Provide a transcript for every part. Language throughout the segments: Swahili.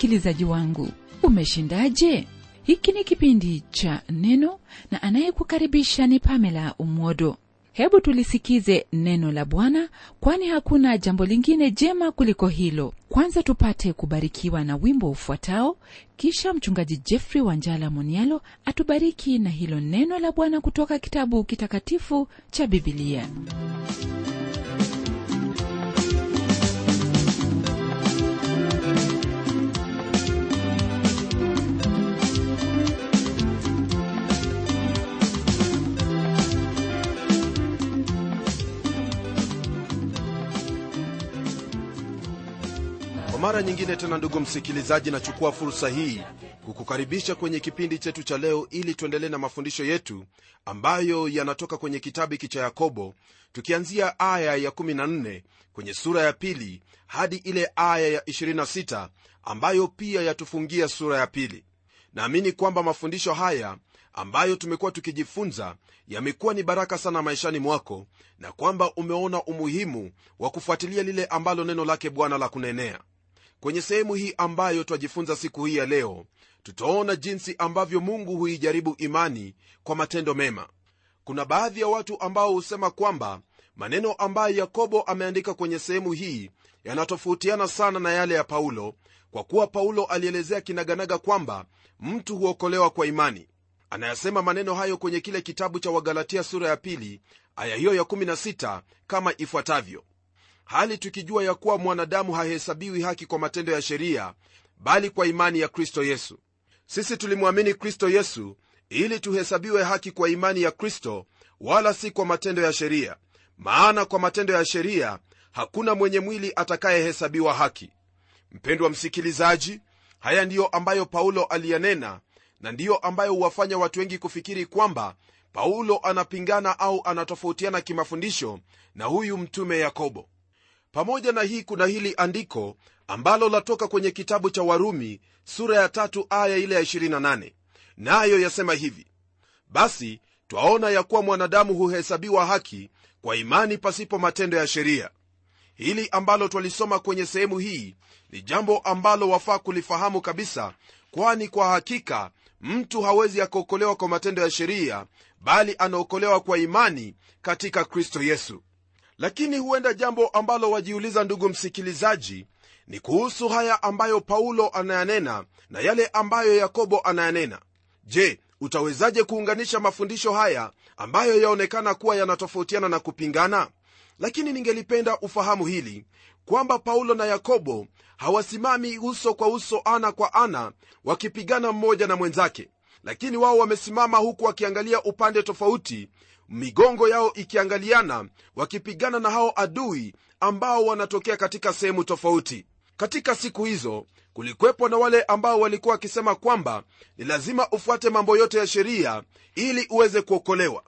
msikilizaji wangu umeshindaje? Hiki ni kipindi cha neno na anayekukaribisha ni pamela umwodo hebu tulisikize neno la bwana kwani hakuna jambo lingine jema kuliko hilo. Kwanza tupate kubarikiwa na wimbo ufuatao kisha mchungaji jeffrey wanjala monialo atubariki na hilo neno la bwana kutoka kitabu kitakatifu cha bibilia mara nyingine tena ndugu msikilizaji nachukua fursa hii kukukaribisha kwenye kipindi chetu cha leo ili tuendelee na mafundisho yetu ambayo yanatoka kwenye kitabu hiki cha yakobo tukianzia aya ya 14 kwenye sura ya pili hadi ile aya ya 26 ambayo pia yatufungia sura ya pili. Naamini kwamba mafundisho haya ambayo tumekuwa tukijifunza yamekuwa ni baraka sana maishani mwako na kwamba umeona umuhimu wa kufuatilia lile ambalo neno lake bwana la kunenea kwenye sehemu hii ambayo twajifunza siku hii ya leo tutaona jinsi ambavyo mungu huijaribu imani kwa matendo mema. Kuna baadhi ya watu ambao husema kwamba maneno ambayo yakobo ameandika kwenye sehemu hii yanatofautiana sana na yale ya paulo kwa kuwa paulo alielezea kinaganaga kwamba mtu huokolewa kwa imani. Anayasema maneno hayo kwenye kile kitabu cha wagalatia sura ya pili aya hiyo ya 16 kama ifuatavyo hali tukijua ya kuwa mwanadamu hahesabiwi haki kwa matendo ya sheria bali kwa imani ya kristo yesu. Sisi tulimwamini kristo yesu ili tuhesabiwe haki kwa imani ya kristo wala si kwa matendo ya sheria. Maana kwa matendo ya sheria hakuna mwenye mwili atakayehesabiwa haki. Mpendwa msikilizaji haya ndiyo ambayo paulo aliyanena na ndiyo ambayo huwafanya watu wengi kufikiri kwamba paulo anapingana au anatofautiana kimafundisho na huyu mtume yakobo pamoja na hii kuna hili andiko ambalo latoka kwenye kitabu cha warumi sura ya tatu aya ile ya 28 nayo na yasema hivi basi twaona ya kuwa mwanadamu huhesabiwa haki kwa imani pasipo matendo ya sheria. Hili ambalo twalisoma kwenye sehemu hii ni jambo ambalo wafaa kulifahamu kabisa kwani kwa hakika mtu hawezi akaokolewa kwa matendo ya sheria bali anaokolewa kwa imani katika kristo yesu lakini huenda jambo ambalo wajiuliza ndugu msikilizaji ni kuhusu haya ambayo paulo anayanena na yale ambayo yakobo anayanena. Je utawezaje kuunganisha mafundisho haya ambayo yaonekana kuwa yanatofautiana na kupingana? Lakini ningelipenda ufahamu hili kwamba paulo na yakobo hawasimami uso kwa uso ana kwa ana wakipigana mmoja na mwenzake. Lakini wao wamesimama huku wakiangalia upande tofauti migongo yao ikiangaliana wakipigana na hao adui ambao wanatokea katika sehemu tofauti. Katika siku hizo kulikwepo na wale ambao walikuwa wakisema kwamba ni lazima ufuate mambo yote ya sheria ili uweze kuokolewa.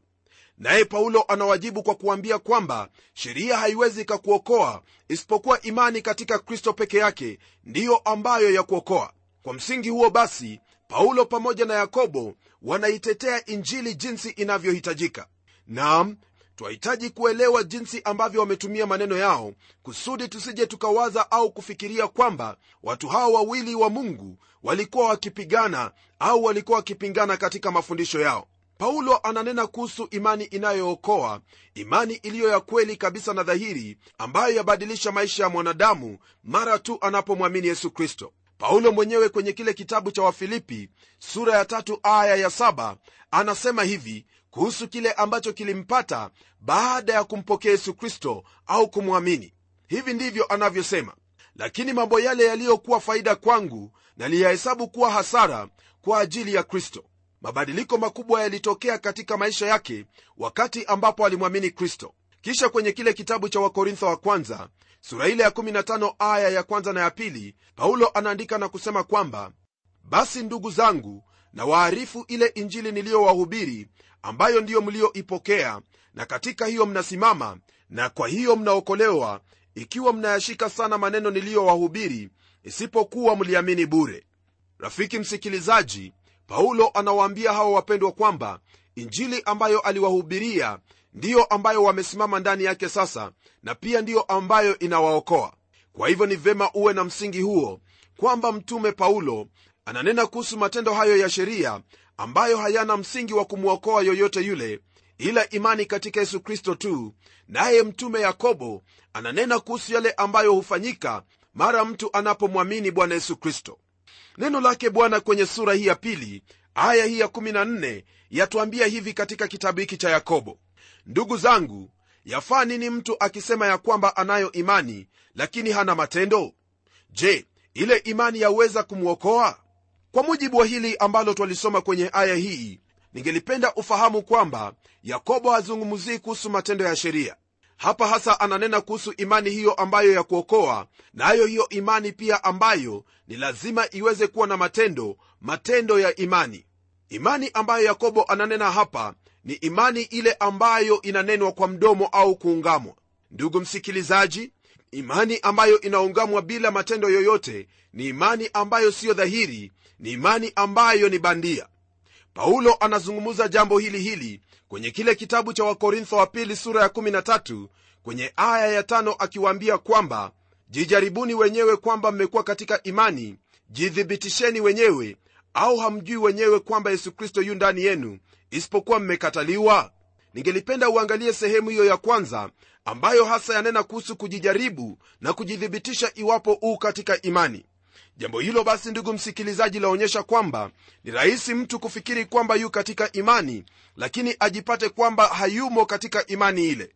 Naye paulo anawajibu kwa kuambia kwamba sheria haiwezi ikakuokoa isipokuwa imani katika kristo peke yake ndiyo ambayo ya kuokoa. Kwa msingi huo basi paulo pamoja na yakobo wanaitetea injili jinsi inavyohitajika nam twahitaji kuelewa jinsi ambavyo wametumia maneno yao kusudi tusije tukawaza au kufikiria kwamba watu hao wawili wa mungu walikuwa wakipigana au walikuwa wakipingana katika mafundisho yao. Paulo ananena kuhusu imani inayookoa imani iliyo ya kweli kabisa na dhahiri ambayo yabadilisha maisha ya mwanadamu mara tu anapomwamini yesu kristo. Paulo mwenyewe kwenye kile kitabu cha wafilipi sura ya tatu aya ya saba anasema hivi kuhusu kile ambacho kilimpata baada ya kumpokea yesu kristo au kumwamini. Hivi ndivyo anavyosema lakini mambo yale yaliyokuwa faida kwangu naliyahesabu kuwa hasara kwa ajili ya kristo. Mabadiliko makubwa yalitokea katika maisha yake wakati ambapo alimwamini kristo. Kisha kwenye kile kitabu cha wakorintho wa kwanza sura ile ya 15 aya ya kwanza na ya pili paulo anaandika na kusema kwamba basi ndugu zangu na waarifu ile injili niliyowahubiri ambayo ndiyo mliyoipokea na katika hiyo mnasimama na kwa hiyo mnaokolewa ikiwa mnayashika sana maneno niliyowahubiri isipokuwa mliamini bure. Rafiki msikilizaji paulo anawaambia hawa wapendwa kwamba injili ambayo aliwahubiria ndiyo ambayo wamesimama ndani yake sasa na pia ndiyo ambayo inawaokoa. Kwa hivyo ni vema uwe na msingi huo kwamba mtume paulo ananena kuhusu matendo hayo ya sheria ambayo hayana msingi wa kumwokoa yoyote yule ila imani katika yesu kristo tu. Naye mtume yakobo ananena kuhusu yale ambayo hufanyika mara mtu anapomwamini bwana yesu kristo. Neno lake bwana kwenye sura hii ya pili aya hii ya 14 yatuambia hivi katika kitabu hiki cha yakobo. Ndugu zangu yafaa nini mtu akisema ya kwamba anayo imani lakini hana matendo? Je ile imani yaweza kumwokoa kwa mujibu wa hili ambalo twalisoma kwenye aya hii ningelipenda ufahamu kwamba yakobo hazungumzii kuhusu matendo ya sheria. Hapa hasa ananena kuhusu imani hiyo ambayo ya kuokoa nayo na hiyo imani pia ambayo ni lazima iweze kuwa na matendo matendo ya imani. Imani ambayo yakobo ananena hapa ni imani ile ambayo inanenwa kwa mdomo au kuungamwa. Ndugu msikilizaji imani ambayo inaungamwa bila matendo yoyote ni imani ambayo siyo dhahiri ni imani ambayo ni bandia. Paulo anazungumza jambo hili hili kwenye kile kitabu cha wakorintho wa pili sura ya 13 kwenye aya ya tano akiwaambia kwamba jijaribuni wenyewe kwamba mmekuwa katika imani jithibitisheni wenyewe au hamjui wenyewe kwamba yesu kristo yu ndani yenu isipokuwa mmekataliwa? Ningelipenda uangalie sehemu hiyo ya kwanza ambayo hasa yanena kuhusu kujijaribu na kujithibitisha iwapo uu katika imani jambo hilo basi ndugu msikilizaji laonyesha kwamba ni rahisi mtu kufikiri kwamba yu katika imani lakini ajipate kwamba hayumo katika imani ile.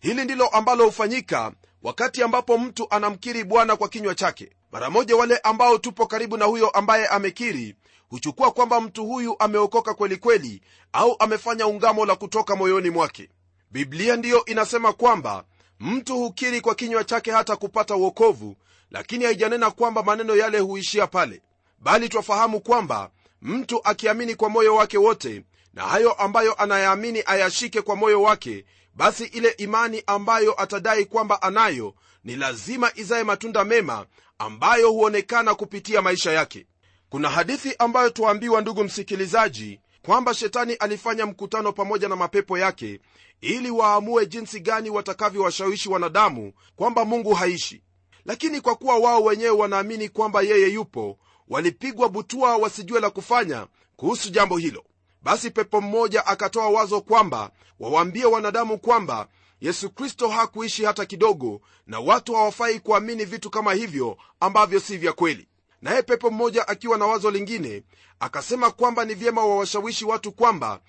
Hili ndilo ambalo hufanyika wakati ambapo mtu anamkiri bwana kwa kinywa chake. Mara moja wale ambao tupo karibu na huyo ambaye amekiri huchukua kwamba mtu huyu ameokoka kwelikweli kweli au amefanya ungamo la kutoka moyoni mwake. Biblia ndiyo inasema kwamba mtu hukiri kwa kinywa chake hata kupata uokovu lakini haijanena kwamba maneno yale huishia pale bali twafahamu kwamba mtu akiamini kwa moyo wake wote na hayo ambayo anayaamini ayashike kwa moyo wake basi ile imani ambayo atadai kwamba anayo ni lazima izaye matunda mema ambayo huonekana kupitia maisha yake. Kuna hadithi ambayo twaambiwa ndugu msikilizaji kwamba shetani alifanya mkutano pamoja na mapepo yake ili waamue jinsi gani watakavyowashawishi wanadamu kwamba mungu haishi lakini kwa kuwa wao wenyewe wanaamini kwamba yeye yupo walipigwa butua wasijue la kufanya kuhusu jambo hilo. Basi pepo mmoja akatoa wazo kwamba wawaambie wanadamu kwamba yesu kristo hakuishi hata kidogo na watu hawafai kuamini vitu kama hivyo ambavyo si vya kweli. Naye pepo mmoja akiwa na wazo lingine akasema kwamba ni vyema wawashawishi watu kwamba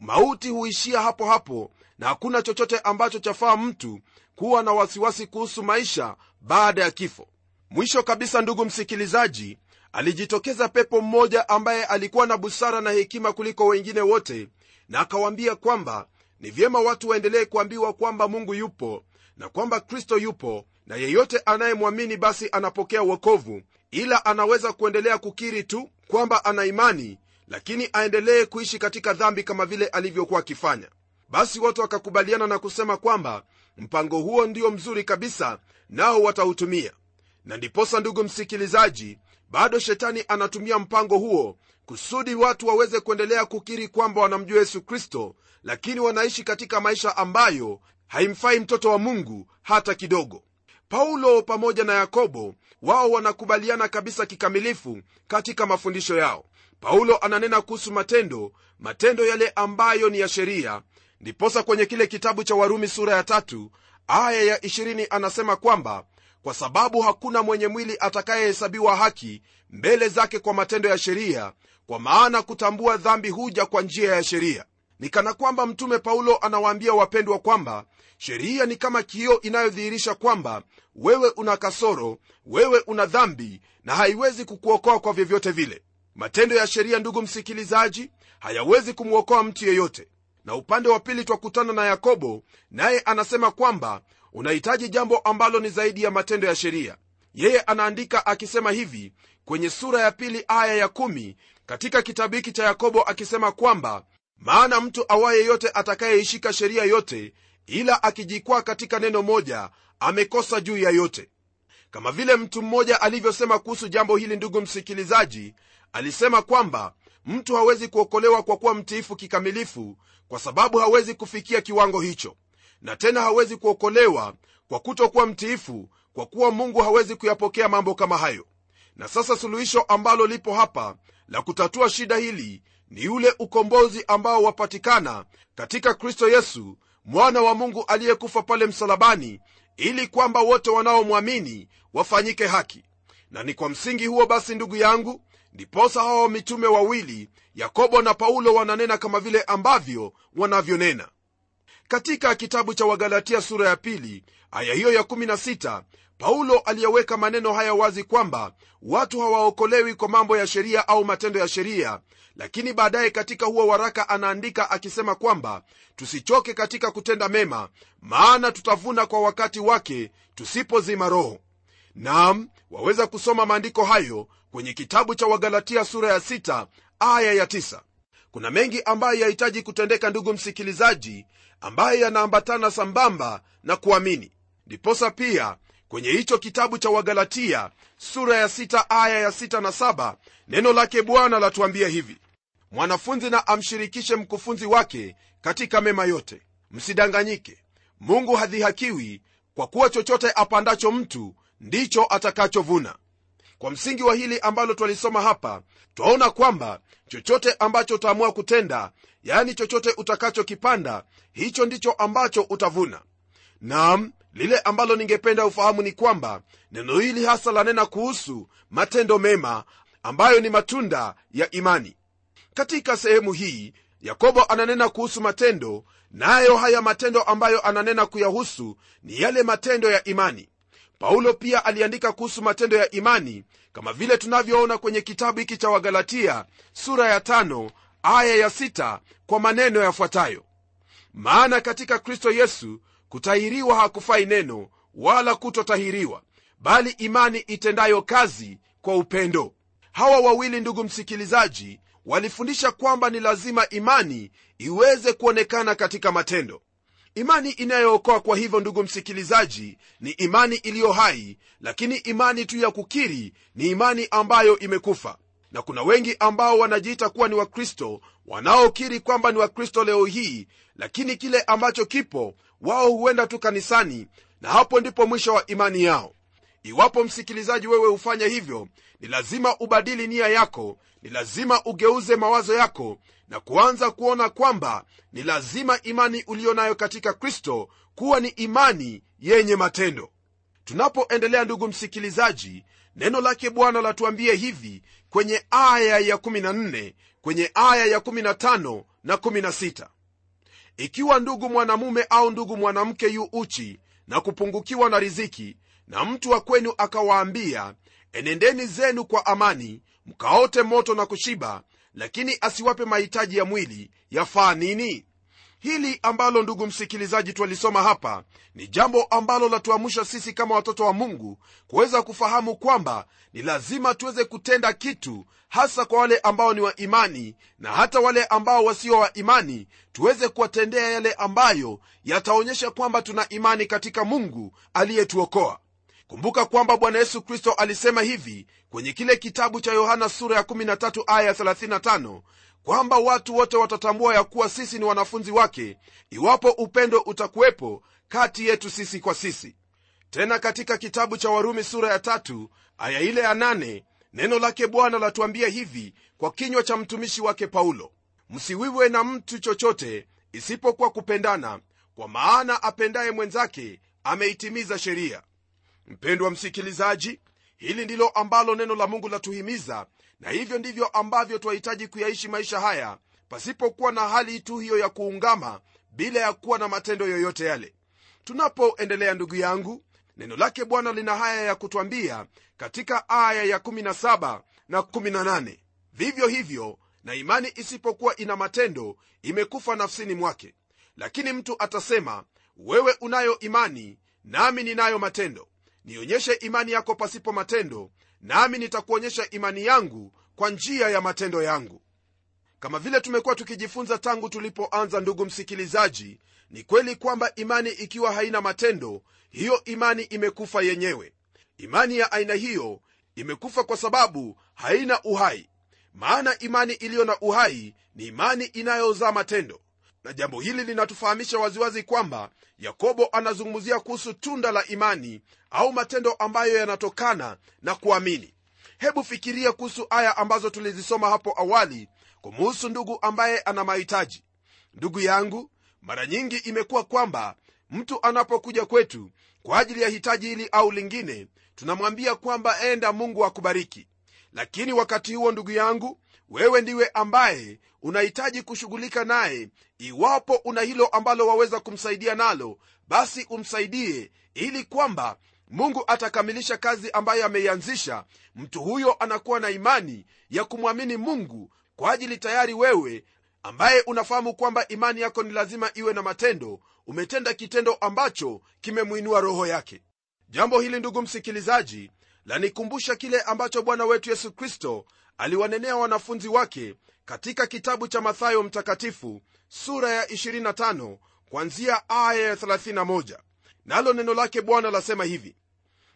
mauti huishia hapo hapo na hakuna chochote ambacho chafaa mtu kuwa na wasiwasi kuhusu maisha baada ya kifo. Mwisho kabisa ndugu msikilizaji alijitokeza pepo mmoja ambaye alikuwa na busara na hekima kuliko wengine wote na akawaambia kwamba ni vyema watu waendelee kuambiwa kwamba mungu yupo na kwamba kristo yupo na yeyote anayemwamini basi anapokea uokovu ila anaweza kuendelea kukiri tu kwamba ana imani lakini aendelee kuishi katika dhambi kama vile alivyokuwa akifanya basi wote wakakubaliana na kusema kwamba mpango huo ndio mzuri kabisa nao watautumia. Na ndiposa ndugu msikilizaji bado shetani anatumia mpango huo kusudi watu waweze kuendelea kukiri kwamba wanamjua yesu kristo lakini wanaishi katika maisha ambayo haimfai mtoto wa mungu hata kidogo. Paulo pamoja na yakobo wao wanakubaliana kabisa kikamilifu katika mafundisho yao. Paulo ananena kuhusu matendo matendo yale ambayo ni ya sheria ndiposa kwenye kile kitabu cha warumi sura ya tatu aya ya 20 anasema kwamba kwa sababu hakuna mwenye mwili atakayehesabiwa haki mbele zake kwa matendo ya sheria kwa maana kutambua dhambi huja kwa njia ya sheria. Ni kana kwamba mtume paulo anawaambia wapendwa kwamba sheria ni kama kioo inayodhihirisha kwamba wewe una kasoro wewe una dhambi na haiwezi kukuokoa kwa vyovyote vile. Matendo ya sheria ndugu msikilizaji hayawezi kumwokoa mtu yeyote na upande wa pili twakutana na yakobo naye anasema kwamba unahitaji jambo ambalo ni zaidi ya matendo ya sheria. Yeye anaandika akisema hivi kwenye sura ya pili aya ya kumi katika kitabu hiki cha yakobo akisema kwamba maana mtu awaye yote atakayeishika sheria yote ila akijikwaa katika neno moja amekosa juu ya yote. Kama vile mtu mmoja alivyosema kuhusu jambo hili ndugu msikilizaji alisema kwamba mtu hawezi kuokolewa kwa kuwa mtiifu kikamilifu kwa sababu hawezi kufikia kiwango hicho. Na tena hawezi kuokolewa kwa kutokuwa mtiifu kwa kuwa mungu hawezi kuyapokea mambo kama hayo. Na sasa suluhisho ambalo lipo hapa la kutatua shida hili ni ule ukombozi ambao wapatikana katika kristo yesu mwana wa mungu aliyekufa pale msalabani ili kwamba wote wanaomwamini wafanyike haki. Na ni kwa msingi huo basi ndugu yangu ndiposa hawa mitume wawili yakobo na paulo wananena kama vile ambavyo wanavyonena. Katika kitabu cha wagalatia sura ya pili aya hiyo ya 16 paulo aliyeweka maneno haya wazi kwamba watu hawaokolewi kwa mambo ya sheria au matendo ya sheria lakini baadaye katika huo waraka anaandika akisema kwamba tusichoke katika kutenda mema maana tutavuna kwa wakati wake tusipozima roho. Nam waweza kusoma maandiko hayo kwenye kitabu cha wagalatia sura ya 6 aya ya 9 kuna mengi ambayo yahitaji kutendeka ndugu msikilizaji ambayo yanaambatana sambamba na kuamini. Ndiposa pia kwenye hicho kitabu cha wagalatia sura ya sita, aya ya 6 na saba, neno lake bwana latuambia hivi. Mwanafunzi na amshirikishe mkufunzi wake katika mema yote. Msidanganyike. Mungu hadhihakiwi kwa kuwa chochote apandacho mtu ndicho atakachovuna kwa msingi wa hili ambalo twalisoma hapa twaona kwamba chochote ambacho utaamua kutenda yaani chochote utakachokipanda hicho ndicho ambacho utavuna. Nam lile ambalo ningependa ufahamu ni kwamba neno hili hasa lanena kuhusu matendo mema ambayo ni matunda ya imani. Katika sehemu hii yakobo ananena kuhusu matendo nayo haya matendo ambayo ananena kuyahusu ni yale matendo ya imani paulo pia aliandika kuhusu matendo ya imani kama vile tunavyoona kwenye kitabu hiki cha wagalatia sura ya tano, aya ya sita, kwa maneno yafuatayo. Maana katika kristo yesu kutahiriwa hakufai neno wala kutotahiriwa bali imani itendayo kazi kwa upendo. Hawa wawili ndugu msikilizaji walifundisha kwamba ni lazima imani iweze kuonekana katika matendo imani inayookoa kwa hivyo ndugu msikilizaji ni imani iliyo hai lakini imani tu ya kukiri ni imani ambayo imekufa. Na kuna wengi ambao wanajiita kuwa ni wakristo wanaokiri kwamba ni wakristo leo hii lakini kile ambacho kipo wao huenda tu kanisani na hapo ndipo mwisho wa imani yao iwapo msikilizaji wewe hufanya hivyo ni lazima ubadili nia yako ni lazima ugeuze mawazo yako na kuanza kuona kwamba ni lazima imani uliyo nayo katika kristo kuwa ni imani yenye matendo. Tunapoendelea ndugu msikilizaji neno lake bwana latuambie hivi kwenye aya ya 14 kwenye aya ya 15 na 16 ikiwa ndugu mwanamume au ndugu mwanamke yu uchi na kupungukiwa na riziki na mtu wa kwenu akawaambia enendeni zenu kwa amani mkaote moto na kushiba lakini asiwape mahitaji ya mwili yafaa nini? Hili ambalo ndugu msikilizaji twalisoma hapa ni jambo ambalo latuamsha sisi kama watoto wa mungu kuweza kufahamu kwamba ni lazima tuweze kutenda kitu hasa kwa wale ambao ni wa imani na hata wale ambao wasio wa imani tuweze kuwatendea yale ambayo yataonyesha kwamba tuna imani katika mungu aliyetuokoa kumbuka kwamba bwana yesu kristo alisema hivi kwenye kile kitabu cha yohana sura ya 13 aya 35 kwamba watu wote watatambua ya kuwa sisi ni wanafunzi wake iwapo upendo utakuwepo kati yetu sisi kwa sisi. Tena katika kitabu cha warumi sura ya tatu aya ile ya nane neno lake bwana latuambia hivi kwa kinywa cha mtumishi wake paulo msiwiwe na mtu chochote isipokuwa kupendana kwa maana apendaye mwenzake ameitimiza sheria mpendwa msikilizaji hili ndilo ambalo neno la mungu latuhimiza na hivyo ndivyo ambavyo twahitaji kuyaishi maisha haya pasipokuwa na hali tu hiyo ya kuungama bila ya kuwa na matendo yoyote yale. Tunapoendelea ndugu yangu neno lake bwana lina haya ya kutwambia katika aya ya 17 na 18 vivyo hivyo na imani isipokuwa ina matendo imekufa nafsini mwake. Lakini mtu atasema wewe unayo imani nami ninayo matendo nionyeshe imani yako pasipo matendo nami nitakuonyesha imani yangu kwa njia ya matendo yangu. Kama vile tumekuwa tukijifunza tangu tulipoanza ndugu msikilizaji ni kweli kwamba imani ikiwa haina matendo hiyo imani imekufa yenyewe. Imani ya aina hiyo imekufa kwa sababu haina uhai. Maana imani iliyo na uhai ni imani inayozaa matendo na jambo hili linatufahamisha waziwazi kwamba yakobo anazungumzia kuhusu tunda la imani au matendo ambayo yanatokana na kuamini. Hebu fikiria kuhusu aya ambazo tulizisoma hapo awali kumuhusu ndugu ambaye ana mahitaji. Ndugu yangu mara nyingi imekuwa kwamba mtu anapokuja kwetu kwa ajili ya hitaji hili au lingine tunamwambia kwamba enda mungu akubariki lakini wakati huo ndugu yangu wewe ndiwe ambaye unahitaji kushughulika naye. Iwapo una hilo ambalo waweza kumsaidia nalo basi umsaidie ili kwamba mungu atakamilisha kazi ambayo ameianzisha. Mtu huyo anakuwa na imani ya kumwamini mungu kwa ajili tayari wewe ambaye unafahamu kwamba imani yako ni lazima iwe na matendo. Umetenda kitendo ambacho kimemwinua roho yake. Jambo hili ndugu msikilizaji lanikumbusha kile ambacho bwana wetu yesu kristo aliwanenea wanafunzi wake katika kitabu cha mathayo mtakatifu sura ya 25 kwanzia aya ya 31 nalo neno lake bwana lasema hivi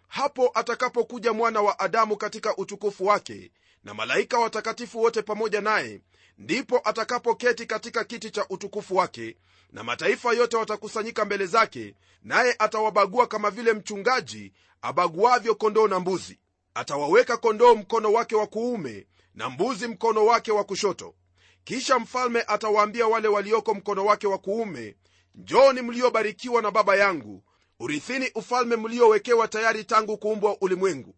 hapo atakapokuja mwana wa adamu katika utukufu wake na malaika watakatifu wote pamoja naye ndipo atakapoketi katika kiti cha utukufu wake na mataifa yote watakusanyika mbele zake naye atawabagua kama vile mchungaji abaguavyo kondoo na mbuzi. Atawaweka kondoo mkono wake wa kuume na mbuzi mkono wake wa kushoto. Kisha mfalme atawaambia wale walioko mkono wake wa kuume njoni mliobarikiwa na baba yangu. Urithini ufalme mliowekewa tayari tangu kuumbwa ulimwengu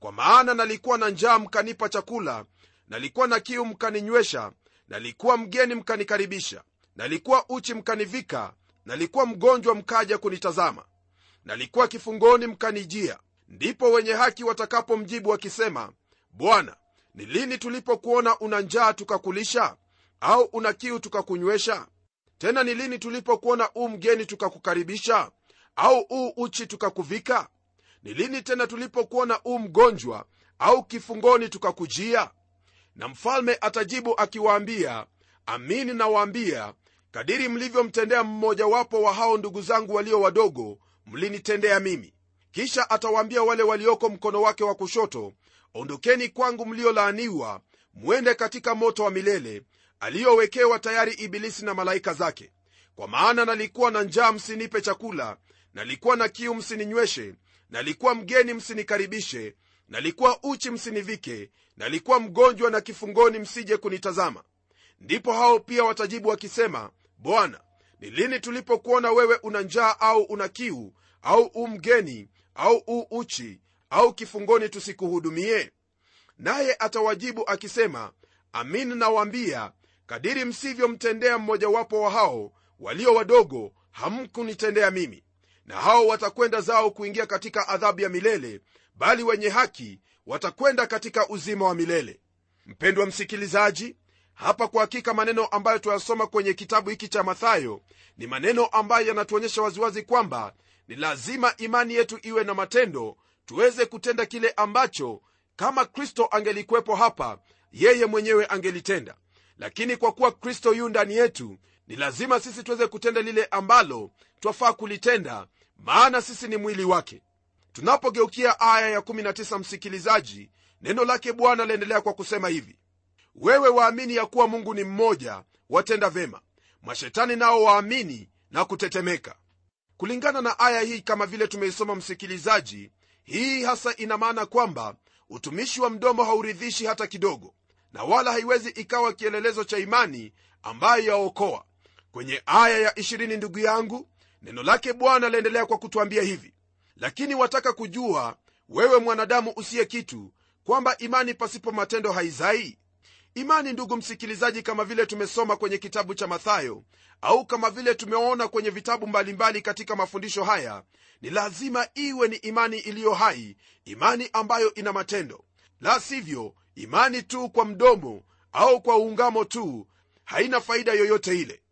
kwa maana nalikuwa na njaa mkanipa chakula nalikuwa na kiu mkaninywesha nalikuwa mgeni mkanikaribisha nalikuwa uchi mkanivika nalikuwa mgonjwa mkaja kunitazama nalikuwa kifungoni mkanijia. Ndipo wenye haki watakapomjibu wakisema bwana ni lini tulipokuona una njaa tukakulisha au una kiu tukakunywesha? Tena ni lini tulipokuona u mgeni tukakukaribisha au u uchi tukakuvika ni lini tena tulipokuona u mgonjwa au kifungoni tukakujia? Na mfalme atajibu akiwaambia amini nawaambia kadiri mlivyomtendea mmojawapo wa hao ndugu zangu walio wadogo mlinitendea mimi. Kisha atawaambia wale walioko mkono wake wa kushoto ondokeni kwangu mliolaaniwa mwende katika moto wa milele aliyowekewa tayari ibilisi na malaika zake. Kwa maana nalikuwa na njaa msinipe chakula nalikuwa na kiu msininyweshe nalikuwa mgeni msinikaribishe nalikuwa uchi msinivike nalikuwa mgonjwa na kifungoni msije kunitazama. Ndipo hao pia watajibu wakisema bwana ni lini tulipokuona wewe una njaa au una kiu au u mgeni au u uchi au kifungoni tusikuhudumie? Naye atawajibu akisema amin nawaambia kadiri msivyomtendea mmojawapo wa hao walio wadogo hamkunitendea mimi na hao watakwenda zao kuingia katika adhabu ya milele bali wenye haki watakwenda katika uzima wa milele. Mpendwa msikilizaji hapa kwa hakika maneno ambayo tuyasoma kwenye kitabu hiki cha mathayo ni maneno ambayo yanatuonyesha waziwazi kwamba ni lazima imani yetu iwe na matendo tuweze kutenda kile ambacho kama kristo angelikuwepo hapa yeye mwenyewe angelitenda. Lakini kwa kuwa kristo yu ndani yetu ni lazima sisi tuweze kutenda lile ambalo twafaa kulitenda maana sisi ni mwili wake. Tunapogeukia aya ya19 msikilizaji neno lake bwana laendelea kwa kusema hivi. Wewe waamini ya kuwa mungu ni mmoja watenda vema. Mashetani nao waamini na kutetemeka. Kulingana na aya hii kama vile tumeisoma msikilizaji hii hasa ina maana kwamba utumishi wa mdomo hauridhishi hata kidogo na wala haiwezi ikawa kielelezo cha imani ambayo yaokoa. Kwenye aya ya 20 ndugu yangu neno lake bwana laendelea kwa kutwambia hivi lakini wataka kujua wewe mwanadamu usiye kitu kwamba imani pasipo matendo haizai? Imani ndugu msikilizaji kama vile tumesoma kwenye kitabu cha mathayo au kama vile tumeona kwenye vitabu mbalimbali mbali katika mafundisho haya ni lazima iwe ni imani iliyo hai imani ambayo ina matendo. La sivyo imani tu kwa mdomo au kwa uungamo tu haina faida yoyote ile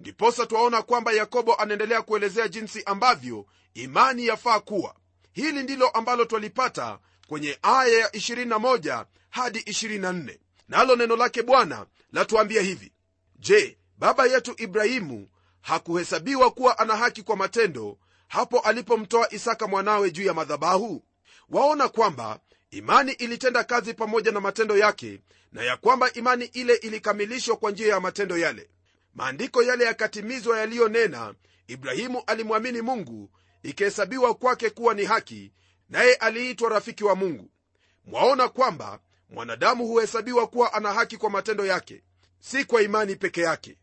ndiposa twaona kwamba yakobo anaendelea kuelezea jinsi ambavyo imani yafaa kuwa. Hili ndilo ambalo twalipata kwenye aya ya 21 hadi 24 nalo neno lake bwana latuambia hivi. Je baba yetu ibrahimu hakuhesabiwa kuwa ana haki kwa matendo hapo alipomtoa isaka mwanawe juu ya madhabahu? Waona kwamba imani ilitenda kazi pamoja na matendo yake na ya kwamba imani ile ilikamilishwa kwa njia ya matendo yale maandiko yale yakatimizwa yaliyonena ibrahimu alimwamini mungu ikihesabiwa kwake kuwa ni haki naye aliitwa rafiki wa mungu. Mwaona kwamba mwanadamu huhesabiwa kuwa ana haki kwa matendo yake si kwa imani peke yake.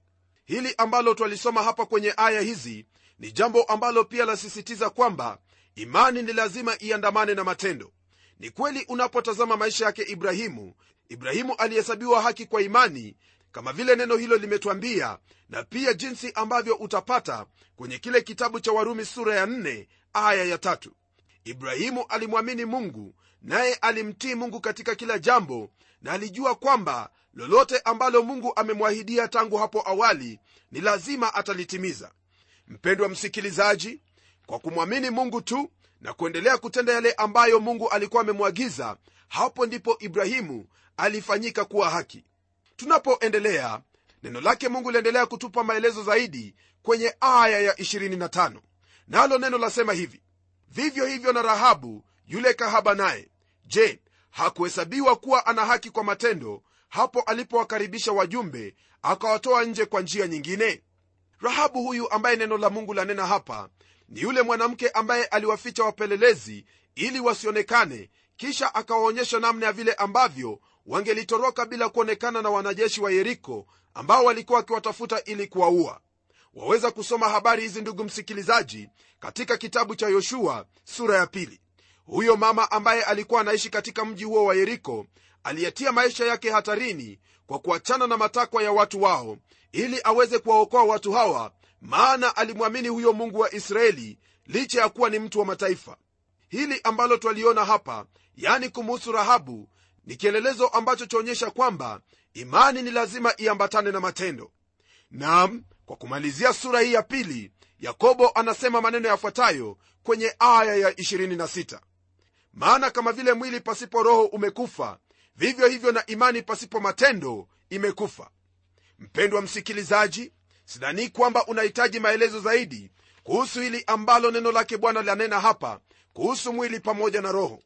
Hili ambalo twalisoma hapa kwenye aya hizi ni jambo ambalo pia lasisitiza kwamba imani ni lazima iandamane na matendo. Ni kweli unapotazama maisha yake ibrahimu ibrahimu alihesabiwa haki kwa imani kama vile neno hilo limetwambia na pia jinsi ambavyo utapata kwenye kile kitabu cha warumi sura ya 4 aya ya tatu. Ibrahimu alimwamini mungu naye alimtii mungu katika kila jambo na alijua kwamba lolote ambalo mungu amemwahidia tangu hapo awali ni lazima atalitimiza. Mpendwa msikilizaji kwa kumwamini mungu tu na kuendelea kutenda yale ambayo mungu alikuwa amemwagiza hapo ndipo ibrahimu alifanyika kuwa haki tunapoendelea neno lake mungu liendelea kutupa maelezo zaidi kwenye aya ya 25 nalo neno lasema hivi vivyo hivyo na rahabu yule kahaba naye. Je hakuhesabiwa kuwa ana haki kwa matendo hapo alipowakaribisha wajumbe akawatoa nje kwa njia nyingine? Rahabu huyu ambaye neno la mungu lanena hapa ni yule mwanamke ambaye aliwaficha wapelelezi ili wasionekane kisha akawaonyesha namna ya vile ambavyo wangelitoroka bila kuonekana na wanajeshi wa yeriko ambao walikuwa wakiwatafuta ili kuwaua. Waweza kusoma habari hizi ndugu msikilizaji katika kitabu cha yoshua sura ya pili. Huyo mama ambaye alikuwa anaishi katika mji huo wa yeriko aliyetia maisha yake hatarini kwa kuachana na matakwa ya watu wao ili aweze kuwaokoa watu hawa maana alimwamini huyo mungu wa israeli licha ya kuwa ni mtu wa mataifa. Hili ambalo twaliona hapa yani kumuhusu rahabu ni kielelezo ambacho chaonyesha kwamba imani ni lazima iambatane na matendo. Nam kwa kumalizia sura hii ya pili yakobo anasema maneno yafuatayo kwenye aya ya 26 maana kama vile mwili pasipo roho umekufa vivyo hivyo na imani pasipo matendo imekufa. Mpendwa msikilizaji sidhanii kwamba unahitaji maelezo zaidi kuhusu hili ambalo neno lake bwana lanena hapa kuhusu mwili pamoja na roho.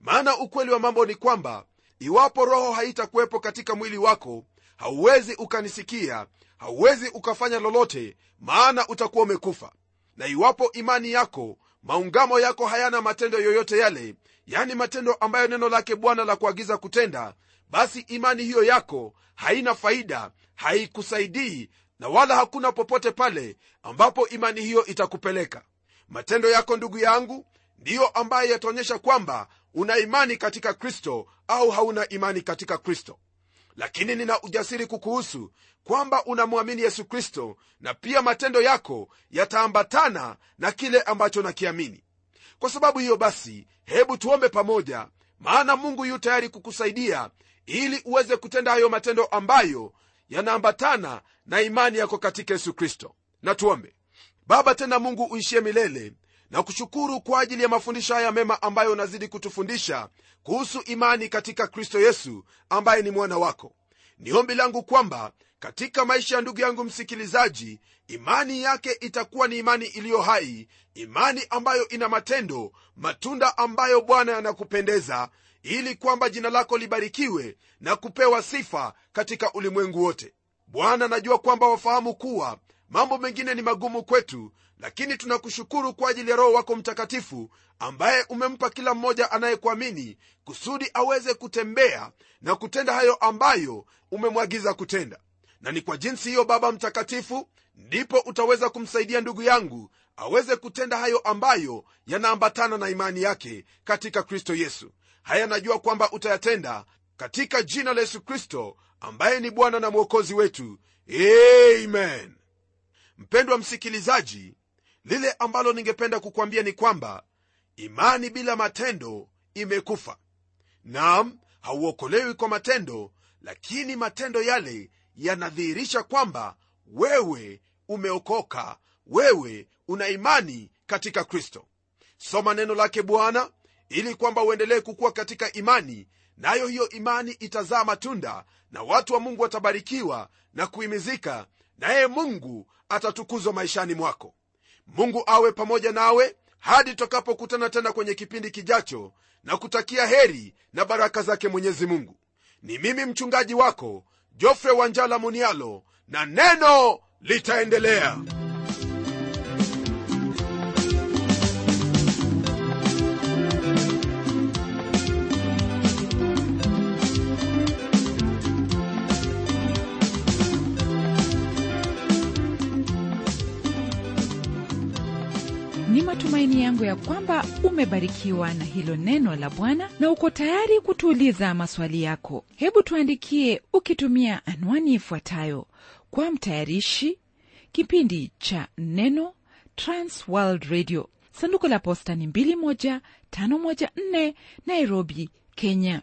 Maana ukweli wa mambo ni kwamba iwapo roho haitakuwepo katika mwili wako hauwezi ukanisikia hauwezi ukafanya lolote maana utakuwa umekufa. Na iwapo imani yako maungamo yako hayana matendo yoyote yale yani matendo ambayo neno lake bwana la kuagiza kutenda basi imani hiyo yako haina faida haikusaidii na wala hakuna popote pale ambapo imani hiyo itakupeleka. Matendo yako ndugu yangu ndiyo ambayo yataonyesha kwamba una imani katika kristo au hauna imani katika kristo? Lakini nina ujasiri kukuhusu kwamba unamwamini yesu kristo na pia matendo yako yataambatana na kile ambacho nakiamini kwa sababu hiyo basi hebu tuombe pamoja maana mungu yu tayari kukusaidia ili uweze kutenda hayo matendo ambayo yanaambatana na imani yako katika yesu kristo. Na tuombe. Baba tena mungu uishie milele na kushukuru kwa ajili ya mafundisho haya mema ambayo unazidi kutufundisha kuhusu imani katika kristo yesu ambaye ni mwana wako. Ni ombi langu kwamba katika maisha ya ndugu yangu msikilizaji imani yake itakuwa ni imani iliyo hai imani ambayo ina matendo matunda ambayo bwana yanakupendeza ili kwamba jina lako libarikiwe na kupewa sifa katika ulimwengu wote. Bwana najua kwamba wafahamu kuwa mambo mengine ni magumu kwetu lakini tunakushukuru kwa ajili ya roho wako mtakatifu ambaye umempa kila mmoja anayekuamini kusudi aweze kutembea na kutenda hayo ambayo umemwagiza kutenda. Na ni kwa jinsi hiyo baba mtakatifu ndipo utaweza kumsaidia ndugu yangu aweze kutenda hayo ambayo yanaambatana na imani yake katika kristo yesu. Haya najua kwamba utayatenda katika jina la yesu kristo ambaye ni bwana na mwokozi wetu. Amen. Mpendwa msikilizaji lile ambalo ningependa kukwambia ni kwamba imani bila matendo imekufa. Nam hauokolewi kwa matendo lakini matendo yale yanadhihirisha kwamba wewe umeokoka wewe una imani katika kristo. Soma neno lake bwana ili kwamba uendelee kukuwa katika imani nayo na hiyo imani itazaa matunda na watu wa mungu watabarikiwa na kuhimizika naye mungu atatukuzwa maishani mwako mungu awe pamoja nawe hadi tutakapokutana tena kwenye kipindi kijacho na kutakia heri na baraka zake mwenyezi mungu. Ni mimi mchungaji wako jofre wanjala munialo na neno litaendelea ya kwamba umebarikiwa na hilo neno la Bwana na uko tayari kutuuliza maswali yako. Hebu tuandikie ukitumia anwani ifuatayo: kwa mtayarishi kipindi cha Neno, Trans World Radio, sanduku la posta ni 21514 Nairobi, Kenya.